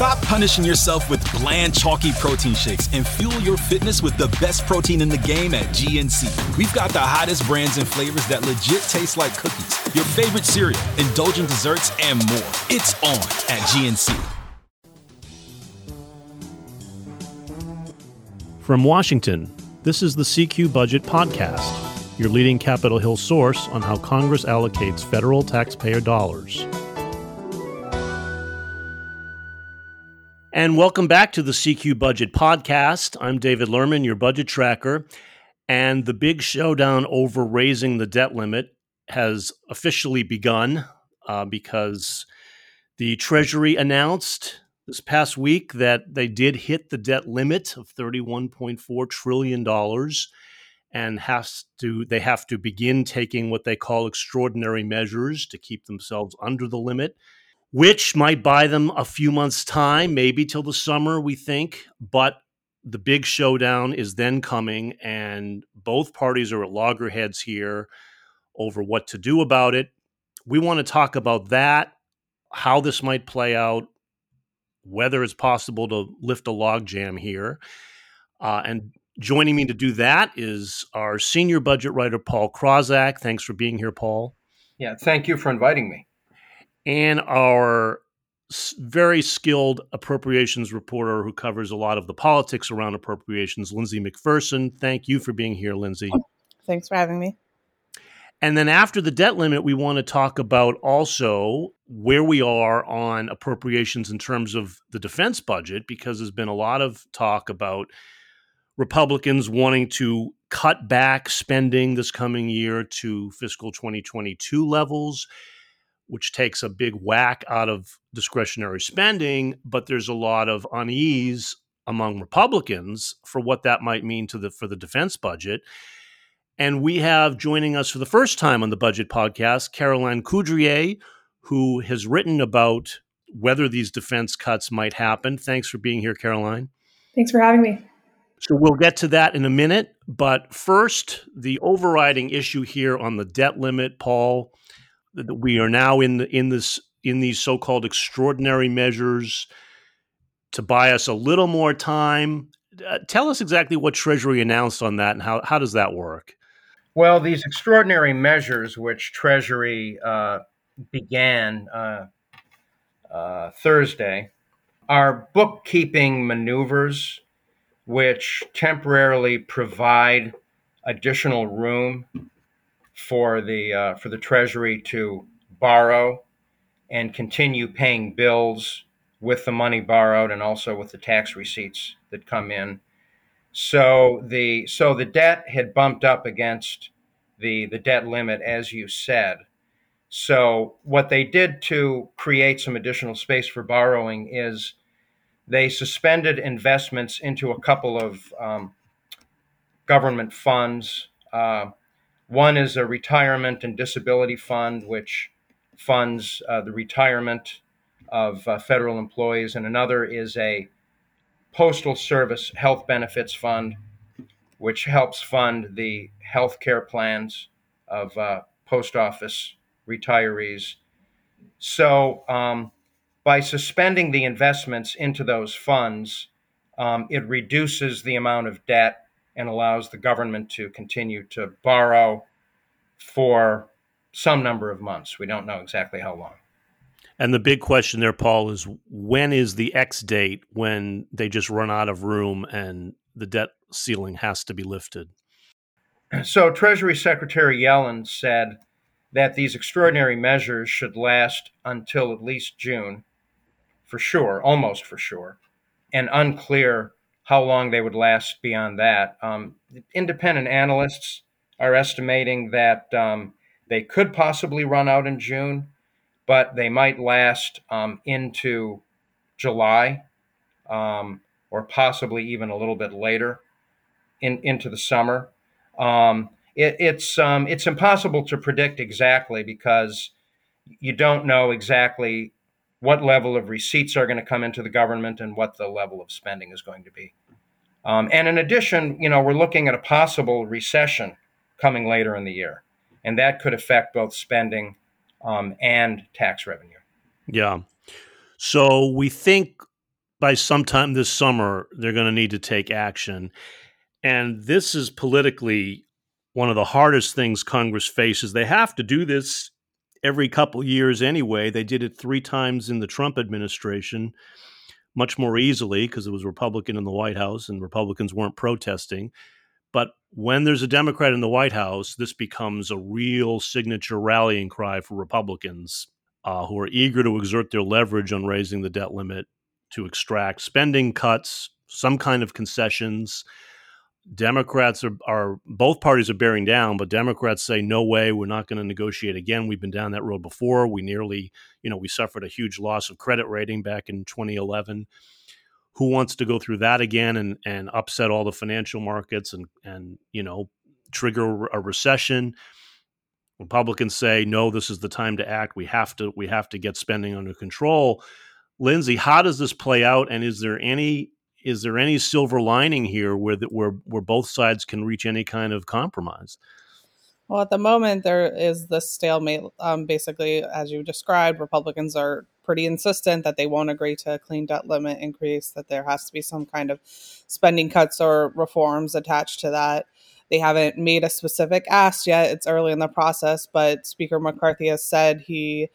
Stop punishing yourself with bland, chalky protein shakes and fuel your fitness with the best protein in the game at GNC. We've got the hottest brands and flavors that legit taste like cookies, your favorite cereal, indulgent desserts, and more. It's on at GNC. From Washington, this is the CQ Budget Podcast, your leading Capitol Hill source on how Congress allocates federal taxpayer dollars. And welcome back to the CQ Budget Podcast. I'm David Lerman, your budget tracker. And the big showdown over raising the debt limit has officially begun uh, because the Treasury announced this past week that they did hit the debt limit of $31.4 trillion and has to they have to begin taking what they call extraordinary measures to keep themselves under the limit which might buy them a few months' time, maybe till the summer, we think. But the big showdown is then coming, and both parties are at loggerheads here over what to do about it. We want to talk about that, how this might play out, whether it's possible to lift a logjam here. Uh, and joining me to do that is our senior budget writer, Paul Krawzak. Thanks for being here, Paul. Yeah, thank you for inviting me and our very skilled appropriations reporter who covers a lot of the politics around appropriations, Lindsay McPherson. Thank you for being here, Lindsay. Oh, thanks for having me. And then after the debt limit, we want to talk about also where we are on appropriations in terms of the defense budget, because there's been a lot of talk about Republicans wanting to cut back spending this coming year to fiscal 2022 levels which takes a big whack out of discretionary spending, but there's a lot of unease among Republicans for what that might mean to the for the defense budget. And we have joining us for the first time on the budget podcast, Caroline Coudriet, who has written about whether these defense cuts might happen. Thanks for being here, Caroline. Thanks for having me. So we'll get to that in a minute. But first, the overriding issue here on the debt limit, Paul, we are now in the, in this in these so-called extraordinary measures to buy us a little more time. Uh, tell us exactly what Treasury announced on that, and how how does that work? Well, these extraordinary measures, which Treasury uh, began uh, uh Thursday, are bookkeeping maneuvers which temporarily provide additional room for the uh, for the Treasury to borrow and continue paying bills with the money borrowed and also with the tax receipts that come in. So the so the debt had bumped up against the the debt limit as you said. So what they did to create some additional space for borrowing is they suspended investments into a couple of um, government funds. Uh, one is a retirement and disability fund, which funds uh, the retirement of uh, federal employees, and another is a postal service health benefits fund, which helps fund the health care plans of uh, post office retirees. So, um, by suspending the investments into those funds, um, it reduces the amount of debt and allows the government to continue to borrow for some number of months. We don't know exactly how long. And the big question there, Paul, is when is the X date when they just run out of room and the debt ceiling has to be lifted? So, Treasury Secretary Yellen said that these extraordinary measures should last until at least June, for sure, almost for sure, and unclear how long they would last beyond that. Um, independent analysts are estimating that um, they could possibly run out in June, but they might last um, into July um, or possibly even a little bit later in, into the summer. Um, it, it's um, it's impossible to predict exactly because you don't know exactly what level of receipts are going to come into the government and what the level of spending is going to be. Um, and in addition, you know, we're looking at a possible recession coming later in the year, and that could affect both spending um, and tax revenue. Yeah. So we think by sometime this summer, they're going to need to take action. And this is politically one of the hardest things Congress faces. They have to do this every couple years anyway. They did it three times in the Trump administration, much more easily because it was Republican in the White House and Republicans weren't protesting. But when there's a Democrat in the White House, this becomes a real signature rallying cry for Republicans uh, who are eager to exert their leverage on raising the debt limit to extract spending cuts, some kind of concessions. Democrats are, are both parties are bearing down, but Democrats say no way, we're not going to negotiate again. We've been down that road before. We nearly, you know, we suffered a huge loss of credit rating back in 2011. Who wants to go through that again and and upset all the financial markets and and you know trigger a recession? Republicans say no, this is the time to act. We have to we have to get spending under control. Lindsay, how does this play out, and is there any is there any silver lining here where where where both sides can reach any kind of compromise? Well, at the moment, there is this stalemate. Um, basically, as you described, Republicans are pretty insistent that they won't agree to a clean debt limit increase, that there has to be some kind of spending cuts or reforms attached to that. They haven't made a specific ask yet. It's early in the process, but Speaker McCarthy has said he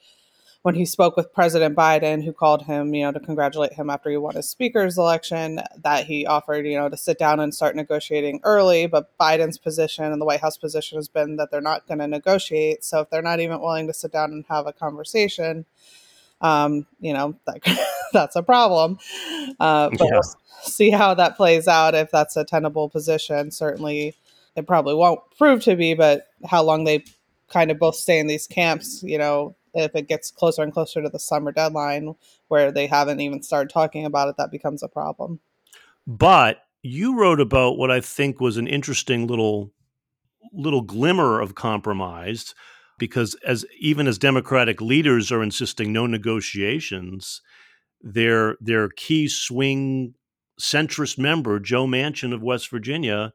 when he spoke with President Biden, who called him, you know, to congratulate him after he won his speaker's election, that he offered, you know, to sit down and start negotiating early. But Biden's position and the White House position has been that they're not going to negotiate. So if they're not even willing to sit down and have a conversation, um, you know, that, that's a problem. Uh, but yeah. we'll see how that plays out if that's a tenable position. Certainly, it probably won't prove to be, but how long they kind of both stay in these camps, you know, if it gets closer and closer to the summer deadline where they haven't even started talking about it, that becomes a problem. But you wrote about what I think was an interesting little little glimmer of compromise because as even as democratic leaders are insisting no negotiations their their key swing centrist member Joe Manchin of West Virginia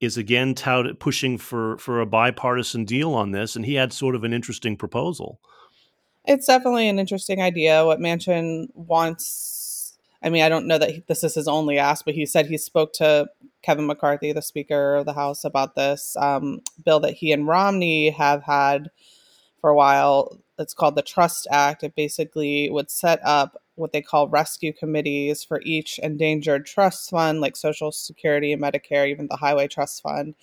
is again touted pushing for for a bipartisan deal on this and he had sort of an interesting proposal it's definitely an interesting idea. What Manchin wants. I mean, I don't know that he, this is his only ask, but he said he spoke to Kevin McCarthy, the Speaker of the House, about this um, bill that he and Romney have had for a while. It's called the Trust Act. It basically would set up what they call rescue committees for each endangered trust fund, like Social Security and Medicare, even the Highway Trust Fund,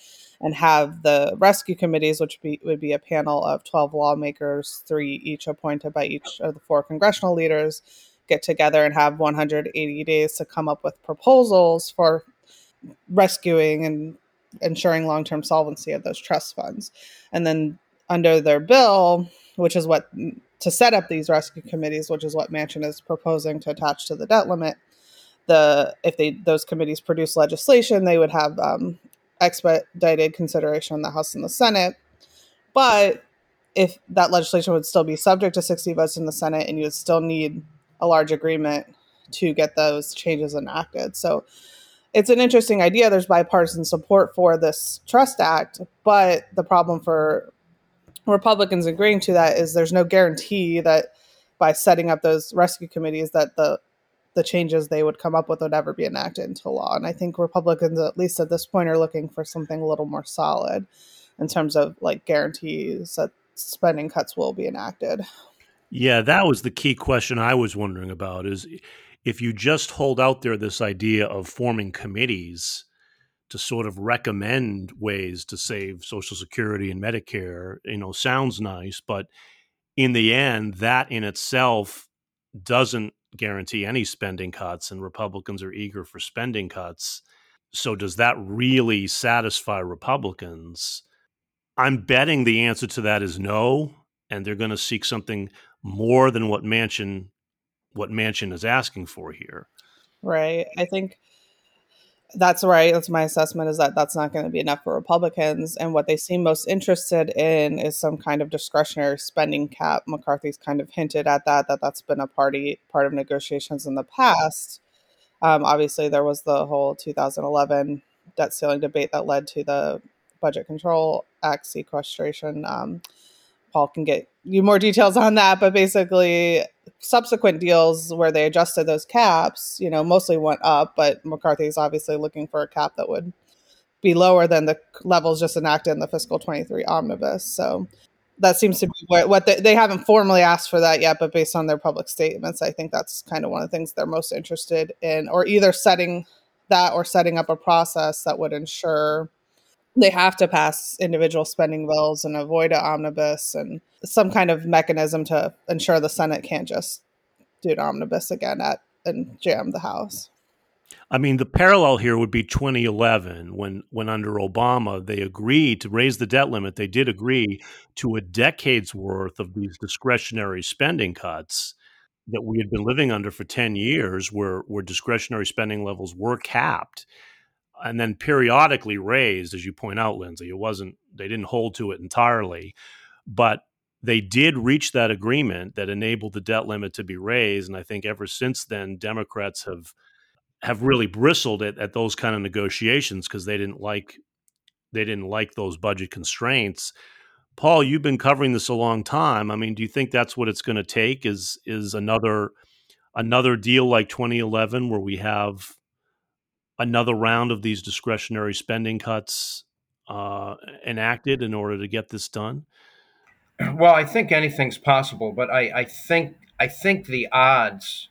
and have the rescue committees, which be, would be a panel of 12 lawmakers, three each appointed by each of the four congressional leaders, get together and have 180 days to come up with proposals for rescuing and ensuring long term solvency of those trust funds. And then under their bill, which is what to set up these rescue committees, which is what Manchin is proposing to attach to the debt limit. The if they those committees produce legislation, they would have um, expedited consideration in the House and the Senate. But if that legislation would still be subject to 60 votes in the Senate, and you would still need a large agreement to get those changes enacted. So it's an interesting idea. There's bipartisan support for this Trust Act, but the problem for Republicans agreeing to that is there's no guarantee that by setting up those rescue committees that the the changes they would come up with would ever be enacted into law. And I think Republicans, at least at this point, are looking for something a little more solid in terms of like guarantees that spending cuts will be enacted. Yeah, that was the key question I was wondering about is if you just hold out there this idea of forming committees to sort of recommend ways to save social security and medicare you know sounds nice but in the end that in itself doesn't guarantee any spending cuts, and Republicans are eager for spending cuts. So, does that really satisfy Republicans? I'm betting the answer to that is no, and they're going to seek something more than what Manchin, what Manchin is asking for here. Right. I think that's right. That's my assessment is that that's not going to be enough for Republicans. And what they seem most interested in is some kind of discretionary spending cap. McCarthy's kind of hinted at that, that that's been a party part of negotiations in the past. Um, obviously, there was the whole 2011 debt ceiling debate that led to the Budget Control Act sequestration. Um, Paul can get you more details on that, but basically, subsequent deals where they adjusted those caps, you know, mostly went up, but McCarthy is obviously looking for a cap that would be lower than the levels just enacted in the fiscal 23 omnibus. So that seems to be what, what they, they haven't formally asked for that yet, but based on their public statements, I think that's kind of one of the things they're most interested in, or either setting that or setting up a process that would ensure they have to pass individual spending bills and avoid an omnibus and some kind of mechanism to ensure the Senate can't just do an omnibus again at and jam the House. I mean, the parallel here would be 2011 when, when under Obama they agreed to raise the debt limit. They did agree to a decade's worth of these discretionary spending cuts that we had been living under for 10 years, where, where discretionary spending levels were capped and then periodically raised, as you point out, Lindsay. It wasn't, they didn't hold to it entirely, but they did reach that agreement that enabled the debt limit to be raised. And I think ever since then, Democrats have have really bristled at, at those kind of negotiations because they didn't like they didn't like those budget constraints. Paul, you've been covering this a long time. I mean, do you think that's what it's going to take? Is is another another deal like 2011 where we have another round of these discretionary spending cuts uh, enacted in order to get this done? Well, I think anything's possible, but I, I think I think the odds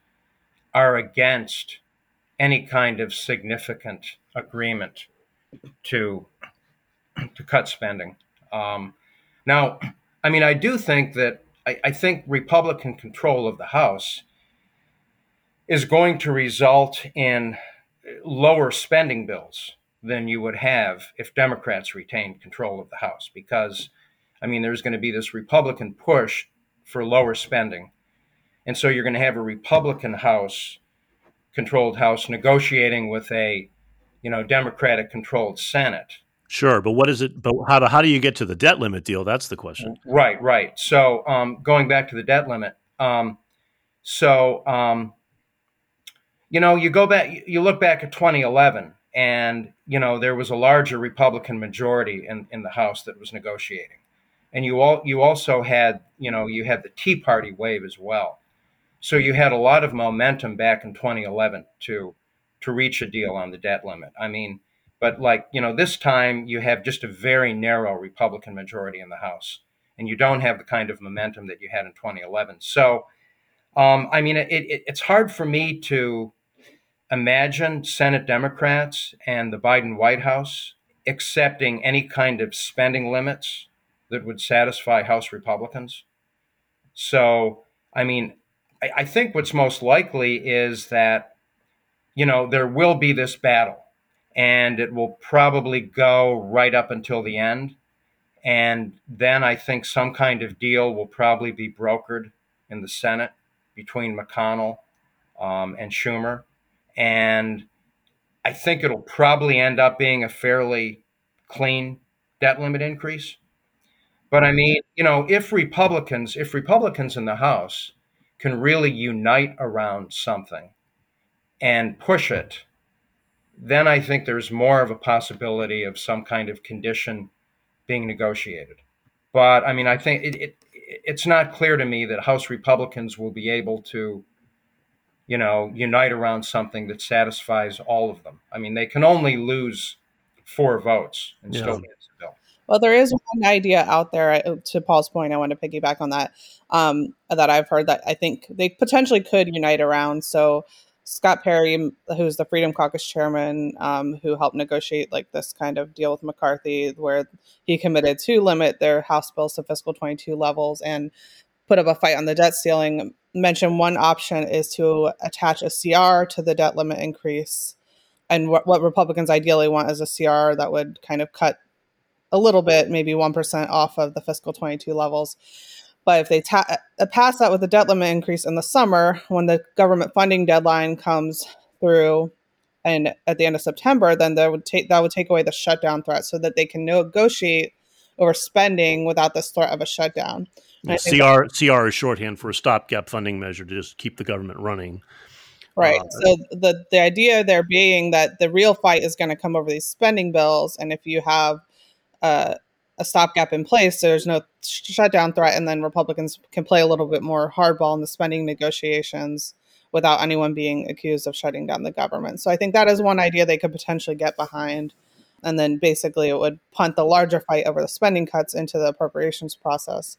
are against any kind of significant agreement to to cut spending. Um, now, I mean, I do think that I, I think Republican control of the House is going to result in lower spending bills than you would have if Democrats retained control of the House, because I mean, there's going to be this Republican push for lower spending. And so you're going to have a Republican House controlled House negotiating with a, you know, Democratic controlled Senate. Sure, but what is it? But how do how do you get to the debt limit deal? That's the question. Right, right. So um, going back to the debt limit, um, so um, you know, you go back, you look back at 2011, and you know there was a larger Republican majority in in the House that was negotiating, and you all you also had you know you had the Tea Party wave as well. So you had a lot of momentum back in 2011 to to reach a deal on the debt limit. I mean, but like you know, this time you have just a very narrow Republican majority in the House, and you don't have the kind of momentum that you had in 2011. So, um, I mean, it, it, it's hard for me to imagine Senate Democrats and the Biden White House accepting any kind of spending limits that would satisfy House Republicans. So, I mean, I, I think what's most likely is that, you know, there will be this battle and it will probably go right up until the end. And then I think some kind of deal will probably be brokered in the Senate between McConnell um, and Schumer. And I think it'll probably end up being a fairly clean debt limit increase. But I mean, you know, if Republicans, if Republicans in the House can really unite around something and push it, then I think there's more of a possibility of some kind of condition being negotiated. But I mean, I think it, it it's not clear to me that House Republicans will be able to, you know, unite around something that satisfies all of them. I mean, they can only lose four votes and yeah. still well, there is one idea out there. To Paul's point, I want to piggyback on that. Um, that I've heard that I think they potentially could unite around. So Scott Perry, who's the Freedom Caucus chairman, um, who helped negotiate like this kind of deal with McCarthy, where he committed to limit their House bills to fiscal 22 levels and put up a fight on the debt ceiling. Mentioned one option is to attach a CR to the debt limit increase. And what, what Republicans ideally want is a CR that would kind of cut a little bit, maybe 1% off of the fiscal 22 levels. But if they ta- uh, pass that with the debt limit increase in the summer, when the government funding deadline comes through and at the end of September, then that would take that would take away the shutdown threat so that they can negotiate over spending without this threat of a shutdown. CR CR is shorthand for a stopgap funding measure to just keep the government running. Right. Uh, so the the idea there being that the real fight is going to come over these spending bills, and if you have uh, a stopgap in place so there's no shutdown threat and then republicans can play a little bit more hardball in the spending negotiations without anyone being accused of shutting down the government so i think that is one idea they could potentially get behind and then basically it would punt the larger fight over the spending cuts into the appropriations process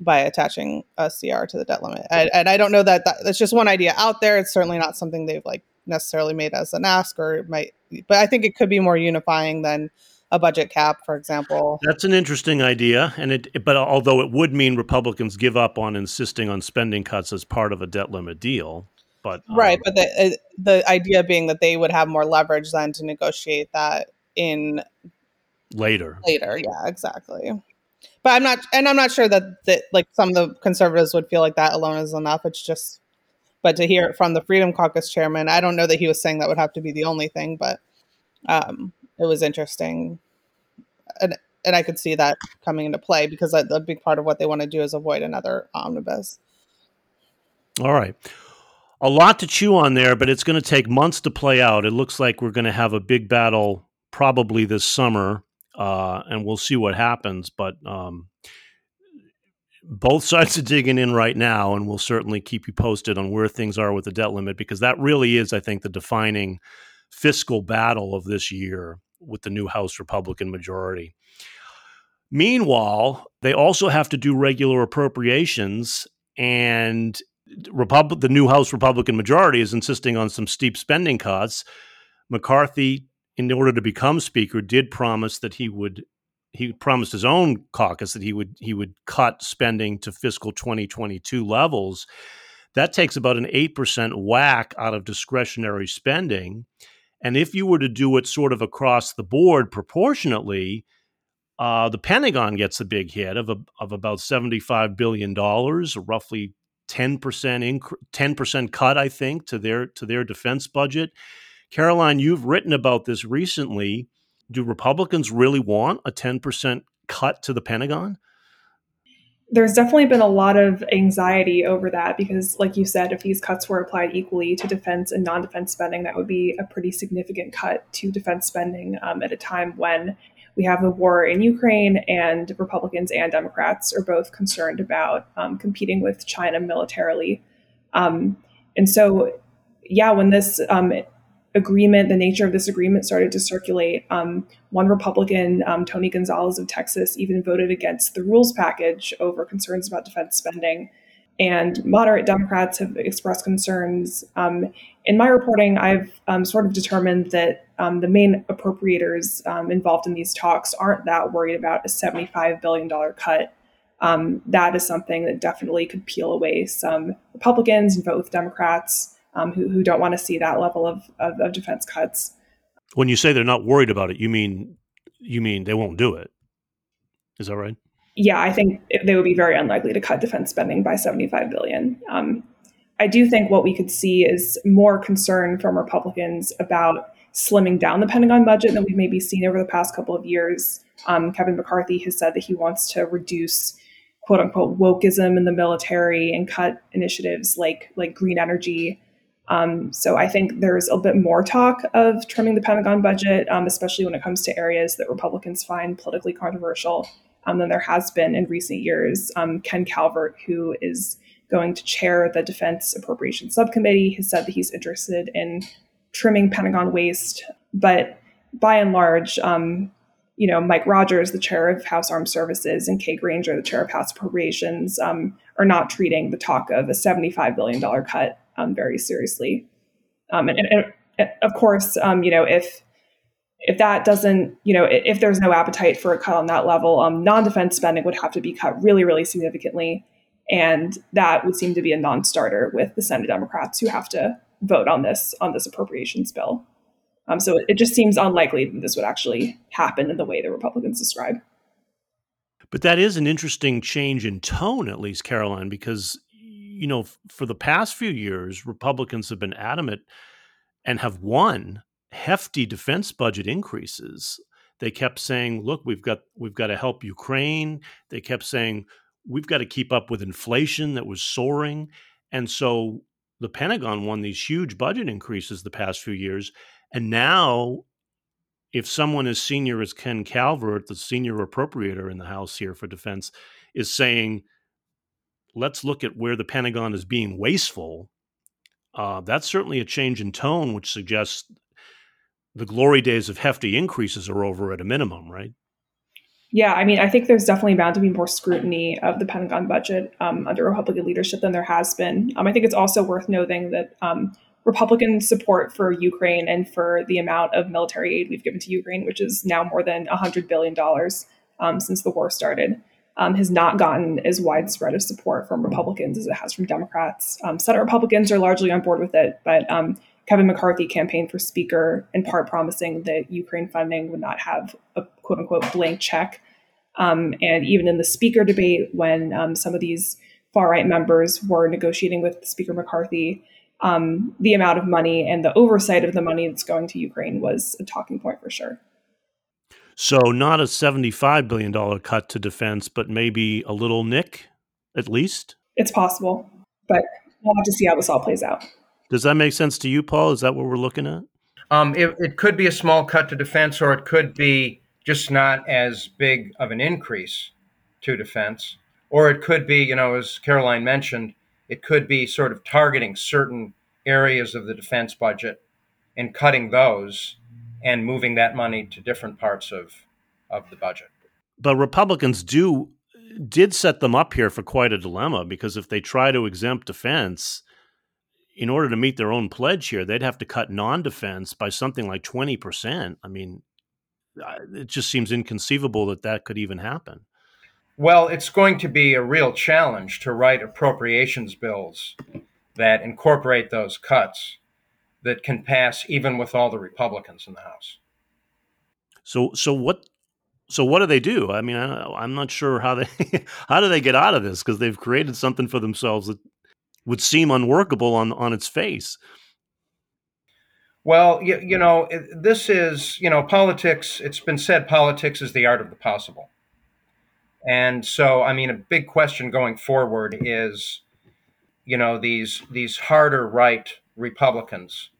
by attaching a CR to the debt limit. And, and I don't know that, that that's just one idea out there. It's certainly not something they've like necessarily made as an ask or might, but I think it could be more unifying than a budget cap, for example. That's an interesting idea, and it. But although it would mean Republicans give up on insisting on spending cuts as part of a debt limit deal, but um, right. But the uh, the idea being that they would have more leverage then to negotiate that in later. Later, yeah, exactly. But I'm not, and I'm not sure that that like some of the conservatives would feel like that alone is enough. It's just, but to hear it from the Freedom Caucus chairman, I don't know that he was saying that would have to be the only thing, but um, it was interesting, and and I could see that coming into play because a, a big part of what they want to do is avoid another omnibus. All right. A lot to chew on there, but it's going to take months to play out. It looks like we're going to have a big battle probably this summer, uh, and we'll see what happens. But um, both sides are digging in right now, and we'll certainly keep you posted on where things are with the debt limit because that really is, I think, the defining fiscal battle of this year with the new House Republican majority. Meanwhile, they also have to do regular appropriations, and Repub- the new House Republican majority is insisting on some steep spending cuts. McCarthy in order to become speaker, did promise that he would he promised his own caucus that he would he would cut spending to fiscal 2022 levels. That takes about an 8% whack out of discretionary spending. And if you were to do it sort of across the board proportionately, uh, the Pentagon gets a big hit of, a, of about $75 billion, roughly 10% inc- 10% cut, I think, to their to their defense budget. Caroline, you've written about this recently. Do Republicans really want a 10% cut to the Pentagon? There's definitely been a lot of anxiety over that because, like you said, if these cuts were applied equally to defense and non defense spending, that would be a pretty significant cut to defense spending um, at a time when we have the war in Ukraine and Republicans and Democrats are both concerned about um, competing with China militarily. Um, and so, yeah, when this um, agreement, the nature of this agreement started to circulate. Um, one Republican, um, Tony Gonzalez of Texas, even voted against the rules package over concerns about defense spending. And moderate Democrats have expressed concerns. Um, in my reporting, I've um, sort of determined that um, the main appropriators um, involved in these talks aren't that worried about a $75 billion cut. that is something that definitely could peel away some Republicans and vote with Democrats um, who, who don't want to see that level of, of, of defense cuts. When you say they're not worried about it, you mean you mean they won't do it? Is that right? Yeah, I think they would be very unlikely to cut defense spending by 75 billion. Um, I do think what we could see is more concern from Republicans about slimming down the Pentagon budget than we've maybe seen over the past couple of years. Um, Kevin McCarthy has said that he wants to reduce quote unquote wokeism in the military and cut initiatives like like green energy um, so I think there's a bit more talk of trimming the Pentagon budget, um, especially when it comes to areas that Republicans find politically controversial, um, than there has been in recent years. Um, Ken Calvert, who is going to chair the Defense Appropriations Subcommittee, has said that he's interested in trimming Pentagon waste. But by and large, um, you know, Mike Rogers, the chair of House Armed Services, and Kay Granger, the chair of House Appropriations, um, are not treating the talk of a $75 billion cut um, very seriously. Um, and, and, and, of course, um, you know, if if that doesn't, you know, if there's no appetite for a cut on that level, um, non-defense spending would have to be cut really, really significantly, and that would seem to be a non-starter with the Senate Democrats who have to vote on this on this appropriations bill. Um, so it, it just seems unlikely that this would actually happen in the way the Republicans describe. But that is an interesting change in tone, at least, Caroline, because you know, for the past few years, Republicans have been adamant and have won hefty defense budget increases. They kept saying, "Look, we've got we've got to help Ukraine." They kept saying, "We've got to keep up with inflation that was soaring." And so the Pentagon won these huge budget increases the past few years, and now if someone as senior as Ken Calvert, the senior appropriator in the House here for defense, is saying, let's look at where the Pentagon is being wasteful, uh, that's certainly a change in tone, which suggests the glory days of hefty increases are over at a minimum, right? Yeah, I mean, I think there's definitely bound to be more scrutiny of the Pentagon budget um, under Republican leadership than there has been. Um, I think it's also worth noting that um, Republican support for Ukraine and for the amount of military aid we've given to Ukraine, which is now more than $100 billion um, since the war started, um, has not gotten as widespread of support from Republicans as it has from Democrats. Um, Senate Republicans are largely on board with it, but Kevin McCarthy campaigned for Speaker in part promising that Ukraine funding would not have a quote unquote blank check. Um, and even in the Speaker debate, when um, some of these far right members were negotiating with Speaker McCarthy, um, the amount of money and the oversight of the money that's going to Ukraine was a talking point for sure. So, not a $75 billion cut to defense, but maybe a little nick at least? It's possible, but we'll have to see how this all plays out. Does that make sense to you, Paul? Is that what we're looking at? Um, it, it could be a small cut to defense, or it could be just not as big of an increase to defense. Or it could be, you know, as Caroline mentioned, it could be sort of targeting certain areas of the defense budget and cutting those and moving that money to different parts of, of the budget. But Republicans do did set them up here for quite a dilemma because if they try to exempt defense, in order to meet their own pledge here, they'd have to cut non-defense by something like twenty percent. I mean, it just seems inconceivable that that could even happen. Well, it's going to be a real challenge to write appropriations bills that incorporate those cuts that can pass even with all the Republicans in the House. So, so what? So what do they do? I mean, I, am not sure how they how do they get out of this because they've created something for themselves that would seem unworkable on on its face. Well, you, you know, this is, you know, politics, it's been said politics is the art of the possible. And so, I mean, a big question going forward is, you know, these these harder right Republicans,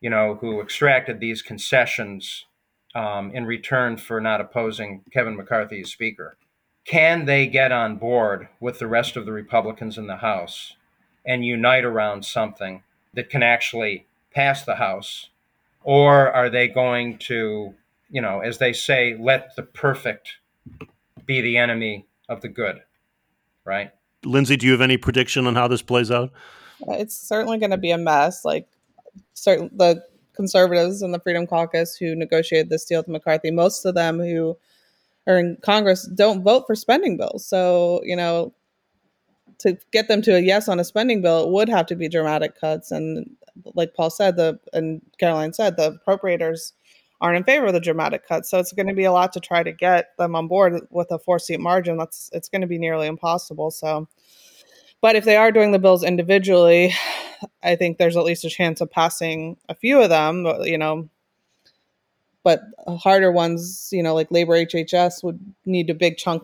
you know, who extracted these concessions um, in return for not opposing Kevin McCarthy as Speaker. Can they get on board with the rest of the Republicans in the House and unite around something that can actually pass the House? Or are they going to, you know, as they say, let the perfect be the enemy of the good? Right? Lindsay, do you have any prediction on how this plays out? It's certainly going to be a mess. Like, certain the conservatives and the Freedom Caucus who negotiated this deal with McCarthy, most of them who are in Congress don't vote for spending bills. So, you know, to get them to a yes on a spending bill, it would have to be dramatic cuts. And like Paul said, the and Caroline said, the appropriators aren't in favor of the dramatic cuts. So it's going to be a lot to try to get them on board with a four seat margin. That's it's going to be nearly impossible. So, but if they are doing the bills individually, I think there's at least a chance of passing a few of them. You know, but harder ones, you know, like labor HHS would need a big chunk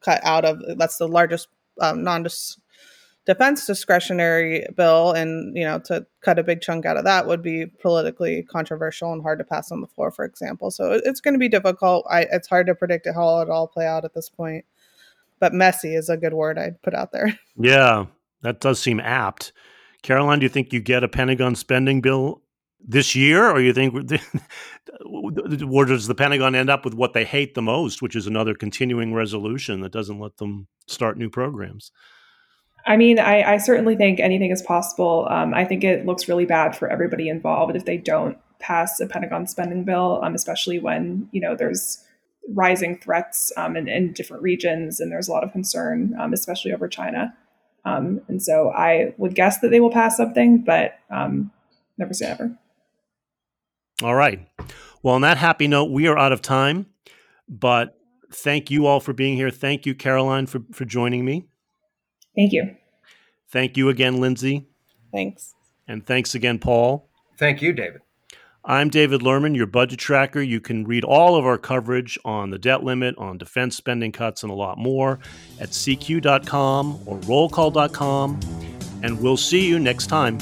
cut out of. That's the largest um, non defense discretionary bill and you know to cut a big chunk out of that would be politically controversial and hard to pass on the floor for example so it's going to be difficult I, it's hard to predict how it all play out at this point but messy is a good word i'd put out there. Yeah that does seem apt. Caroline do you think you get a pentagon spending bill this year or you think or does the pentagon end up with what they hate the most which is another continuing resolution that doesn't let them start new programs? I mean, I, I, certainly think anything is possible. Um, I think it looks really bad for everybody involved if they don't pass a Pentagon spending bill, um, especially when you know there's rising threats um, in, in, different regions and there's a lot of concern, um, especially over China. Um, and so I would guess that they will pass something, but um, never say never. All right. Well, on that happy note, we are out of time, but thank you all for being here. Thank you, Caroline, for, for joining me. Thank you. Thank you again, Lindsay. Thanks. And thanks again, Paul. Thank you, David. I'm David Lerman, your budget tracker. You can read all of our coverage on the debt limit, on defense spending cuts, and a lot more at cq.com or rollcall.com. And we'll see you next time.